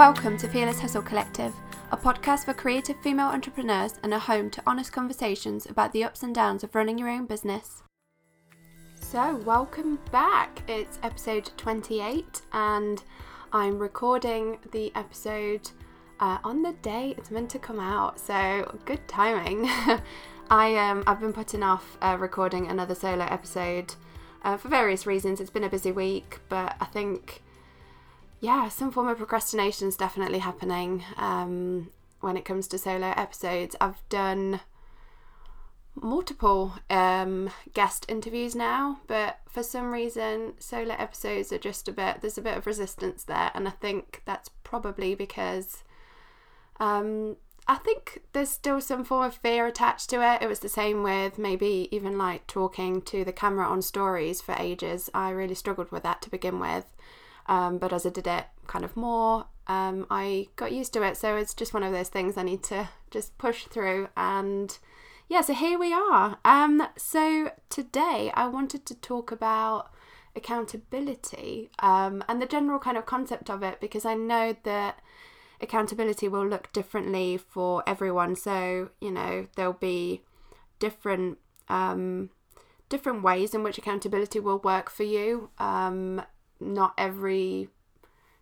Welcome to Fearless Hustle Collective, a podcast for creative female entrepreneurs and a home to honest conversations about the ups and downs of running your own business. So, welcome back. It's episode 28, and I'm recording the episode uh, on the day it's meant to come out. So, good timing. I um, I've been putting off uh, recording another solo episode uh, for various reasons. It's been a busy week, but I think yeah, some form of procrastination is definitely happening um, when it comes to solo episodes. I've done multiple um, guest interviews now, but for some reason, solo episodes are just a bit, there's a bit of resistance there. And I think that's probably because um, I think there's still some form of fear attached to it. It was the same with maybe even like talking to the camera on stories for ages. I really struggled with that to begin with. Um, but as I did it kind of more, um, I got used to it. So it's just one of those things I need to just push through. And yeah, so here we are. Um, so today I wanted to talk about accountability um, and the general kind of concept of it because I know that accountability will look differently for everyone. So, you know, there'll be different um, different ways in which accountability will work for you. Um, not every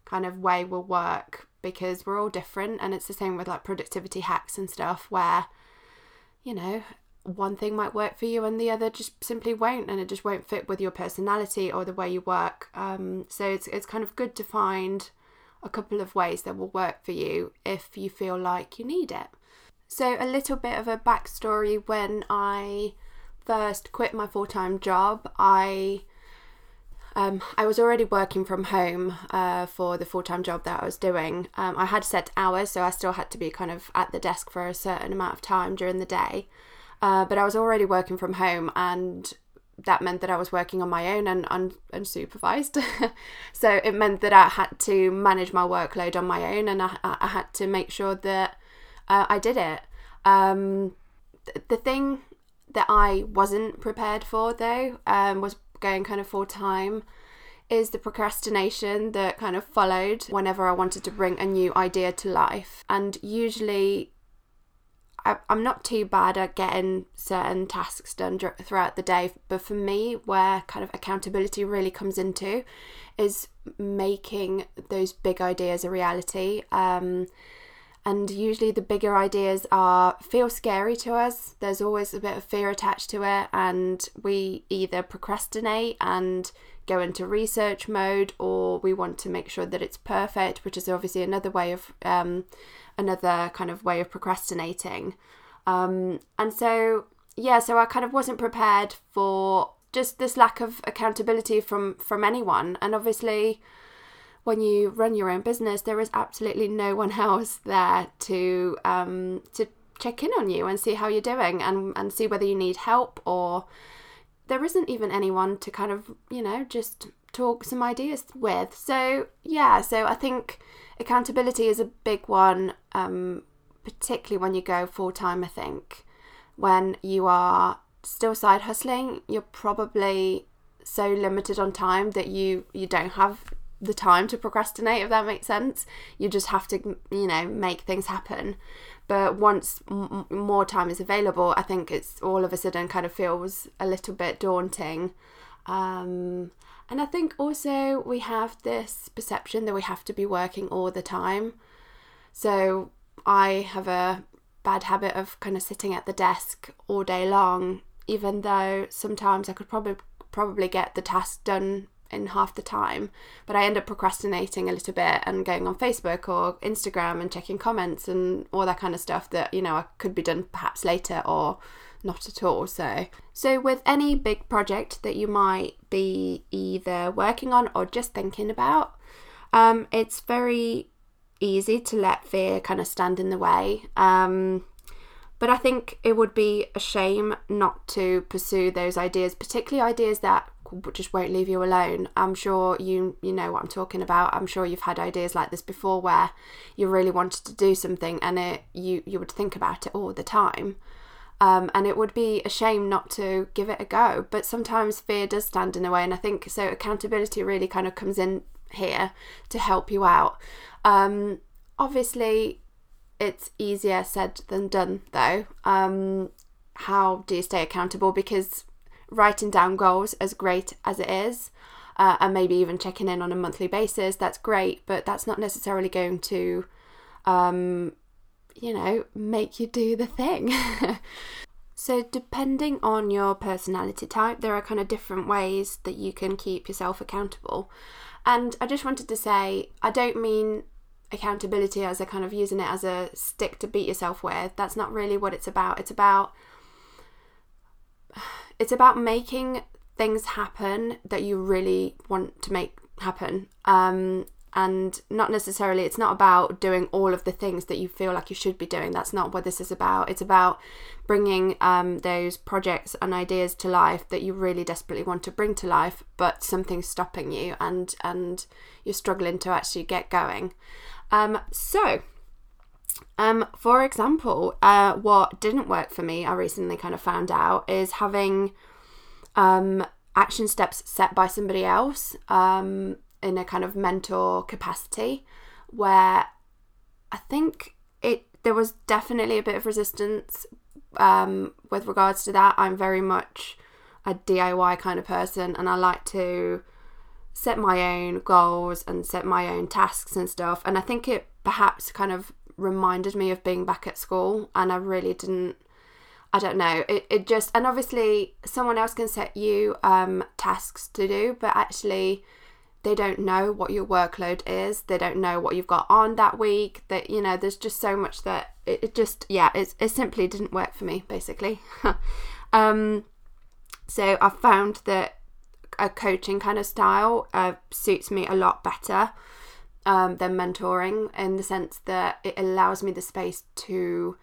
kind of way will work because we're all different and it's the same with like productivity hacks and stuff where you know one thing might work for you and the other just simply won't and it just won't fit with your personality or the way you work. Um, so it's, it's kind of good to find a couple of ways that will work for you if you feel like you need it. So a little bit of a backstory. When i first quit my full-time job i um, I was already working from home uh, for the full time job that I was doing. Um, I had set hours, so I still had to be kind of at the desk for a certain amount of time during the day. Uh, but I was already working from home, and that meant that I was working on my own and un- unsupervised. so it meant that I had to manage my workload on my own, and I, I had to make sure that uh, I did it. Um, th- the thing that I wasn't prepared for, though, um, was going kind of full time is the procrastination that kind of followed whenever I wanted to bring a new idea to life. And usually, I, am not too bad at getting certain tasks done throughout the day, but for me, where kind of accountability really comes into is making those big ideas a reality. Um, and usually the bigger ideas are feel scary to us. There's always a bit of fear attached to it. And we either procrastinate and go into research mode or we want to make sure that it's perfect which is obviously another way of um, another kind of way of procrastinating. Um, and so yeah so i kind of wasn't prepared for just this lack of accountability from from anyone. And obviously when you run your own business, there is absolutely no one else there to um, to check in on you and see how you're doing and and see whether you need help or there isn't even anyone to kind of you know just talk some ideas with. So yeah, so I think accountability is a big one, um, particularly when you go full time. I think when you are still side hustling, you're probably so limited on time that you you don't have the time to procrastinate if that makes sense. You just have to you know make things happen. But once m- more time is available i think it's all of a sudden kind of feels a little bit daunting. Um, and i think also we have this perception that we have to be working all the time. So i have a bad habit of kind of sitting at the desk all day long even though sometimes i could probably probably get the task done in half the time. But I end up procrastinating a little bit and going on Facebook or Instagram and checking comments and all that kind of stuff that, you know, I could be done perhaps later or not at all. So, so with any big project that you might be either working on or just thinking about, um, it's very easy to let fear kind of stand in the way. Um, but I think it would be a shame not to pursue those ideas, particularly ideas that just won't leave you alone. I'm sure you you know what I'm talking about. I'm sure you've had ideas like this before where you really wanted to do something and it you you would think about it all the time. Um, and it would be a shame not to give it a go. But sometimes fear does stand in the way, and I think so. Accountability really kind of comes in here to help you out. Um, obviously, it's easier said than done, though. Um, how do you stay accountable? Because writing down goals, as great as it is, uh, and maybe even checking in on a monthly basis, that's great, but that's not necessarily going to, um, you know, make you do the thing. so, depending on your personality type, there are kind of different ways that you can keep yourself accountable. And I just wanted to say, I don't mean accountability as a kind of using it as a stick to beat yourself with. That's not really what it's about. It's about it's about making things happen that you really want to make happen. Um, and not necessarily, it's not about doing all of the things that you feel like you should be doing. That's not what this is about. It's about bringing um, those projects and ideas to life that you really desperately want to bring to life, but something's stopping you and and you're struggling to actually get going. Um, so, um, for example, uh, what didn't work for me, I recently kind of found out, is having um, action steps set by somebody else um, in a kind of mentor capacity, where I think it there was definitely a bit of resistance um, with regards to that. I'm very much a DIY kind of person, and I like to set my own goals and set my own tasks and stuff. And I think it perhaps kind of reminded me of being back at school, and I really didn't. I don't know. It, it just and obviously someone else can set you um, tasks to do, but actually they don't know what your workload is. They don't know what you've got on that week. That you know, there's just so much that it, it just yeah, it it simply didn't work for me basically. um, so I found that a coaching kind of style uh, suits me a lot better um, than mentoring in the sense that it allows me the space to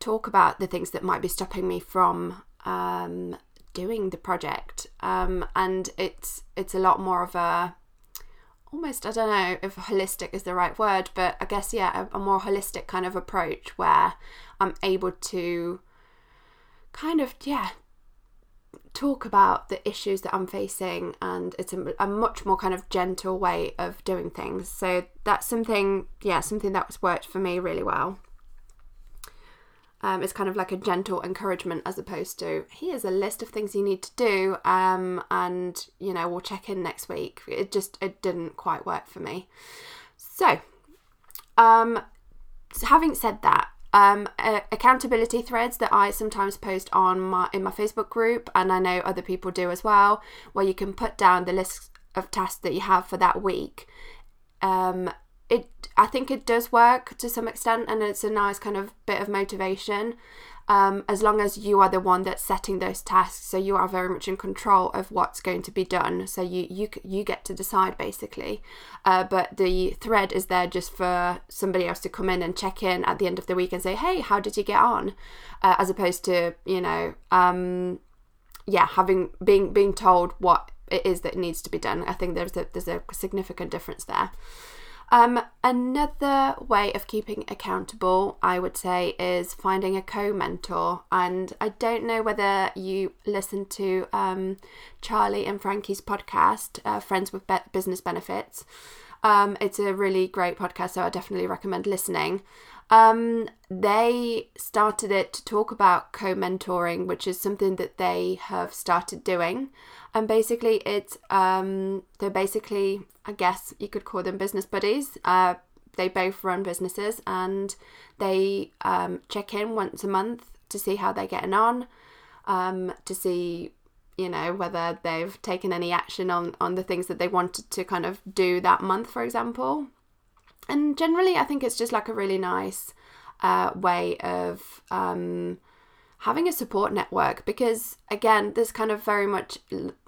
talk about the things that might be stopping me from um, doing the project. Um, and it's it's a lot more of a almost I don't know if holistic is the right word but I guess yeah a, a more holistic kind of approach where I'm able to kind of yeah talk about the issues that I'm facing, and it's a, a, much more kind of gentle way of doing things. So that's something, yeah, something that was worked for me really well. Um, it's kind of like a gentle encouragement as opposed to here's a list of things you need to do, um, and you know we'll check in next week. It just it didn't quite work for me. So, um, having said that, um, uh, accountability threads that I sometimes post on my in my Facebook group, and I know other people do as well, where you can put down the list of tasks that you have for that week. Um, it I think it does work to some extent, and it's a nice kind of bit of motivation um, as long as you are the one that's setting those tasks. So you are very much in control of what's going to be done. So you you you get to decide basically. Uh, but the thread is there just for somebody else to come in and check in at the end of the week and say hey how did you get on? Uh, as opposed to you know um, yeah having being being told what it is that needs to be done. I think there's a there's a significant difference there um, another way of keeping accountable, I would say, is finding a co mentor. And I don't know whether you listen to um, Charlie and Frankie's podcast, uh, Friends with Be- Business Benefits. Um, it's a really great podcast, so I definitely recommend listening. Um, they started it to talk about co mentoring, which is something that they have started doing. And basically, it's um, they're basically, I guess you could call them business buddies. Uh, they both run businesses and they um, check in once a month to see how they're getting on, um, to see you know whether they've taken any action on on the things that they wanted to kind of do that month, for example. And generally, I think it's just like a really nice uh, way of um, having a support network because again this kind of very much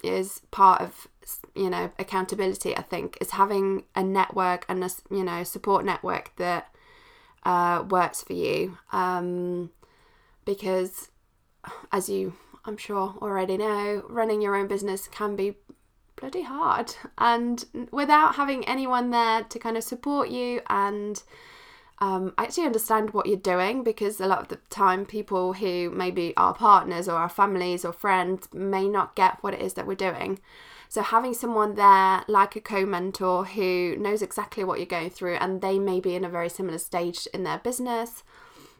is part of you know accountability i think is having a network and a you know support network that uh, works for you. Um, because as you i'm sure already know running your own business can be bloody hard. And without having anyone there to kind of support you and um, actually understand what you're doing because a lot of the time people who maybe are partners or our families or friends may not get what it is that we're doing. So having someone there like a co-mentor who knows exactly what you're going through and they may be in a very similar stage in their business.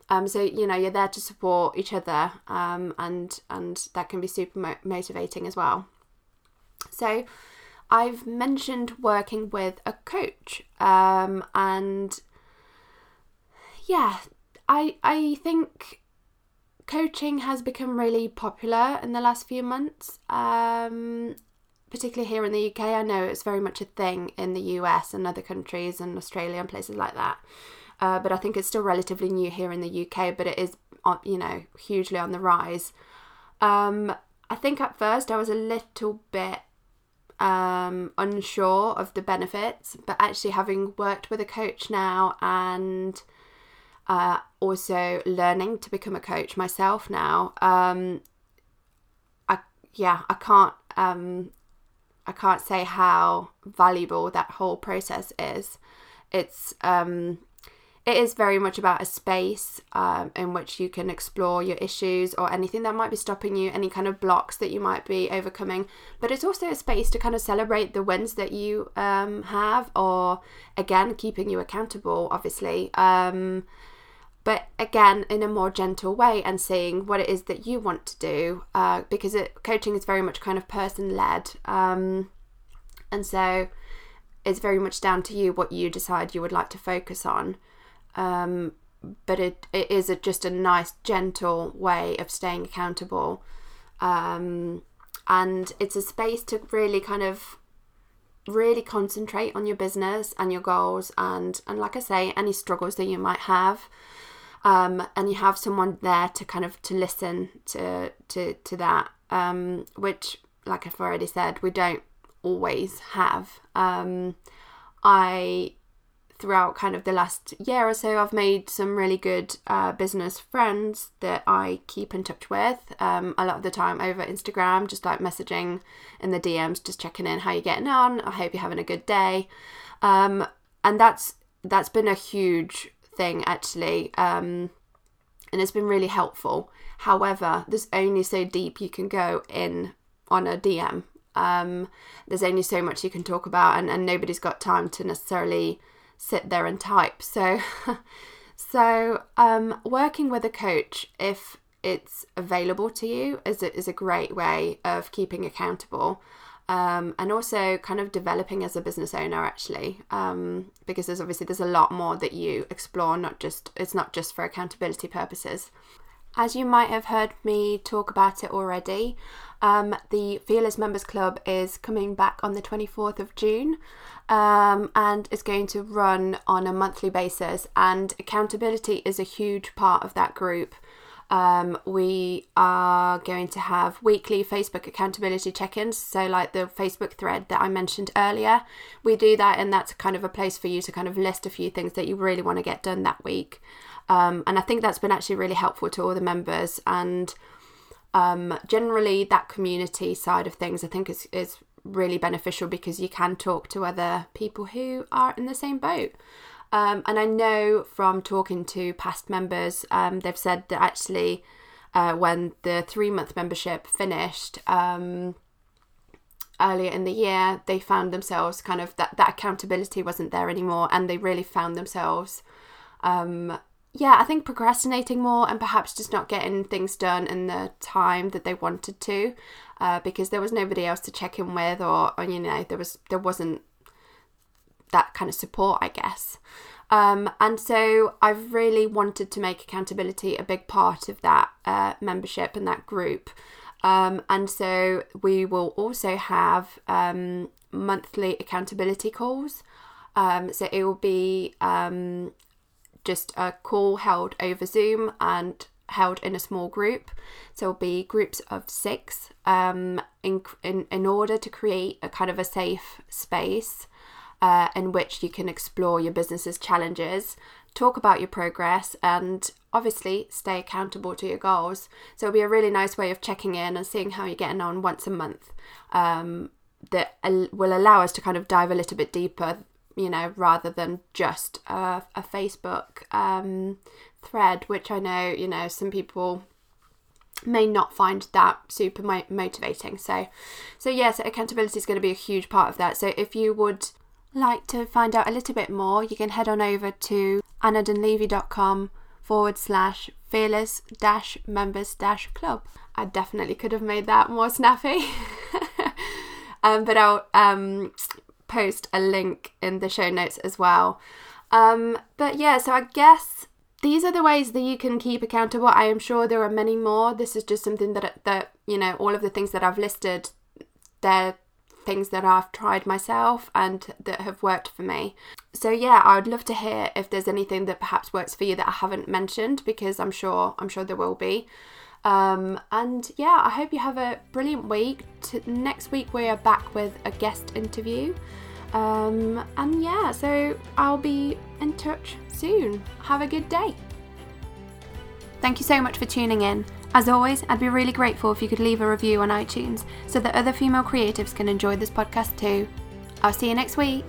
Um, so you know you're there to support each other um, and and that can be super mo- motivating as well. So I've mentioned working with a coach um, and yeah, I I think coaching has become really popular in the last few months. Um, particularly here in the UK, I know it's very much a thing in the US and other countries and Australia and places like that. Uh, but I think it's still relatively new here in the UK, but it is, you know, hugely on the rise. Um, I think at first I was a little bit um, unsure of the benefits, but actually having worked with a coach now and uh, also learning to become a coach myself now. Um, I yeah, I can't um, I can't say how valuable that whole process is. It's um, it is very much about a space um, in which you can explore your issues or anything that might be stopping you, any kind of blocks that you might be overcoming. But it's also a space to kind of celebrate the wins that you um, have, or again, keeping you accountable, obviously. Um, but again in a more gentle way and seeing what it is that you want to do uh, because it, coaching is very much kind of person led um, and so it's very much down to you what you decide you would like to focus on um, but it, it is a, just a nice gentle way of staying accountable um, and it's a space to really kind of really concentrate on your business and your goals and and like i say any struggles that you might have um, and you have someone there to kind of to listen to to to that, um, which, like I've already said, we don't always have. Um, I throughout kind of the last year or so, I've made some really good uh, business friends that I keep in touch with. Um, a lot of the time over Instagram, just like messaging in the DMs, just checking in how you're getting on. I hope you're having a good day. Um, and that's that's been a huge thing actually, um, and it's been really helpful. However, there's only so deep you can go in on a DM. Um, there's only so much you can talk about, and, and nobody's got time to necessarily sit there and type. So, so um, working with a coach, if it's available to you, is a, is a great way of keeping accountable um, and also kind of developing as a business owner actually. Um, because there's obviously there's a lot more that you explore not just it's not just for accountability purposes. As you might have heard me talk about it already um, the fearless members club is coming back on the 24th of june um, and is going to run on a monthly basis. And accountability is a huge part of that group um, we are going to have weekly Facebook accountability check ins. So, like the Facebook thread that I mentioned earlier, we do that, and that's kind of a place for you to kind of list a few things that you really want to get done that week. Um, and I think that's been actually really helpful to all the members. And um, generally, that community side of things, I think, is, is really beneficial because you can talk to other people who are in the same boat. Um, and I know from talking to past members, um, they've said that actually, uh, when the three month membership finished um, earlier in the year, they found themselves kind of that, that accountability wasn't there anymore, and they really found themselves, um, yeah, I think procrastinating more and perhaps just not getting things done in the time that they wanted to, uh, because there was nobody else to check in with, or, or you know, there was there wasn't that kind of support, I guess. Um, and so I've really wanted to make accountability a big part of that uh, membership and that group. Um, and so we will also have um, monthly accountability calls. Um, so it will be um, just a call held over Zoom and held in a small group. So it'll be groups of six um, in, in, in order to create a kind of a safe space uh, in which you can explore your business's challenges, talk about your progress, and obviously stay accountable to your goals. So it'll be a really nice way of checking in and seeing how you're getting on once a month. Um, that will allow us to kind of dive a little bit deeper you know, rather than just a, a Facebook um, thread, which I know, you know, some people may not find that super motivating. So, so yeah, so accountability is going to be a huge part of that. So if you would like to find out a little bit more, you can head on over to annadunleavy.com forward slash fearless dash members dash club. I definitely could have made that more snappy. um, but I'll um, post a link in the show notes as well. Um, but yeah, so I guess these are the ways that you can keep accountable. I am sure there are many more. This is just something that that you know all of the things that I've listed. They're things that I've tried myself and that have worked for me. So yeah, I would love to hear if there's anything that perhaps works for you that I haven't mentioned because I'm sure I'm sure there will be. Um, and yeah, I hope you have a brilliant week. To, next week we are back with a guest interview. Um, and yeah, so I'll be in touch soon. Have a good day. Thank you so much for tuning in. As always, I'd be really grateful if you could leave a review on iTunes so that other female creatives can enjoy this podcast too. I'll see you next week.